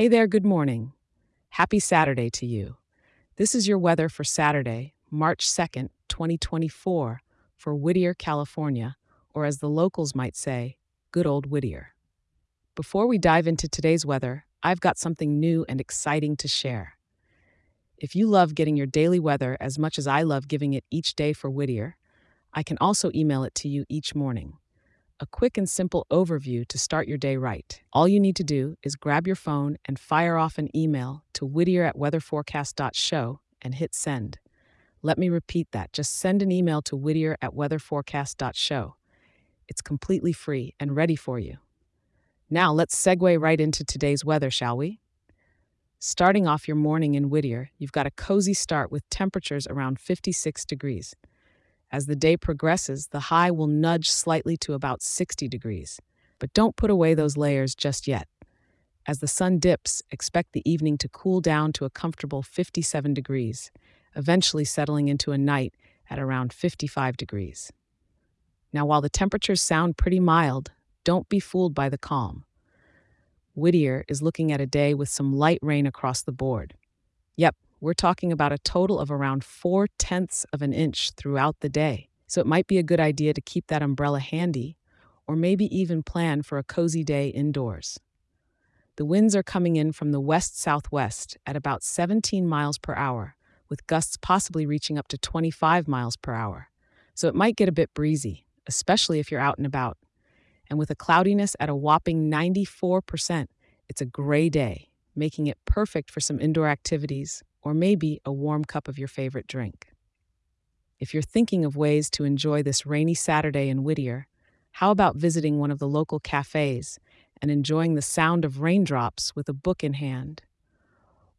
Hey there, good morning. Happy Saturday to you. This is your weather for Saturday, March 2nd, 2024, for Whittier, California, or as the locals might say, good old Whittier. Before we dive into today's weather, I've got something new and exciting to share. If you love getting your daily weather as much as I love giving it each day for Whittier, I can also email it to you each morning. A quick and simple overview to start your day right. All you need to do is grab your phone and fire off an email to whittier at weatherforecast.show and hit send. Let me repeat that. Just send an email to whittier at weatherforecast.show. It's completely free and ready for you. Now let's segue right into today's weather, shall we? Starting off your morning in Whittier, you've got a cozy start with temperatures around 56 degrees. As the day progresses, the high will nudge slightly to about 60 degrees. But don't put away those layers just yet. As the sun dips, expect the evening to cool down to a comfortable 57 degrees, eventually settling into a night at around 55 degrees. Now, while the temperatures sound pretty mild, don't be fooled by the calm. Whittier is looking at a day with some light rain across the board. Yep, we're talking about a total of around four tenths of an inch throughout the day. So it might be a good idea to keep that umbrella handy, or maybe even plan for a cozy day indoors. The winds are coming in from the west southwest at about 17 miles per hour, with gusts possibly reaching up to 25 miles per hour. So it might get a bit breezy, especially if you're out and about. And with a cloudiness at a whopping 94%, it's a gray day, making it perfect for some indoor activities or maybe a warm cup of your favorite drink. If you're thinking of ways to enjoy this rainy Saturday in Whittier, how about visiting one of the local cafes and enjoying the sound of raindrops with a book in hand?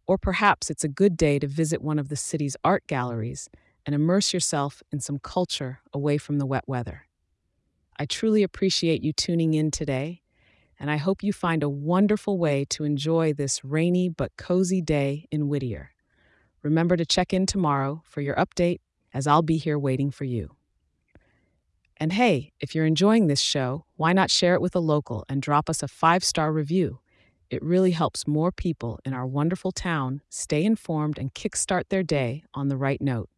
Or perhaps it's a good day to visit one of the city's art galleries and immerse yourself in some culture away from the wet weather. I truly appreciate you tuning in today, and I hope you find a wonderful way to enjoy this rainy but cozy day in Whittier. Remember to check in tomorrow for your update, as I'll be here waiting for you. And hey, if you're enjoying this show, why not share it with a local and drop us a five star review? It really helps more people in our wonderful town stay informed and kickstart their day on the right note.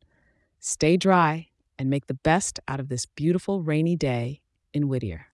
Stay dry and make the best out of this beautiful rainy day in Whittier.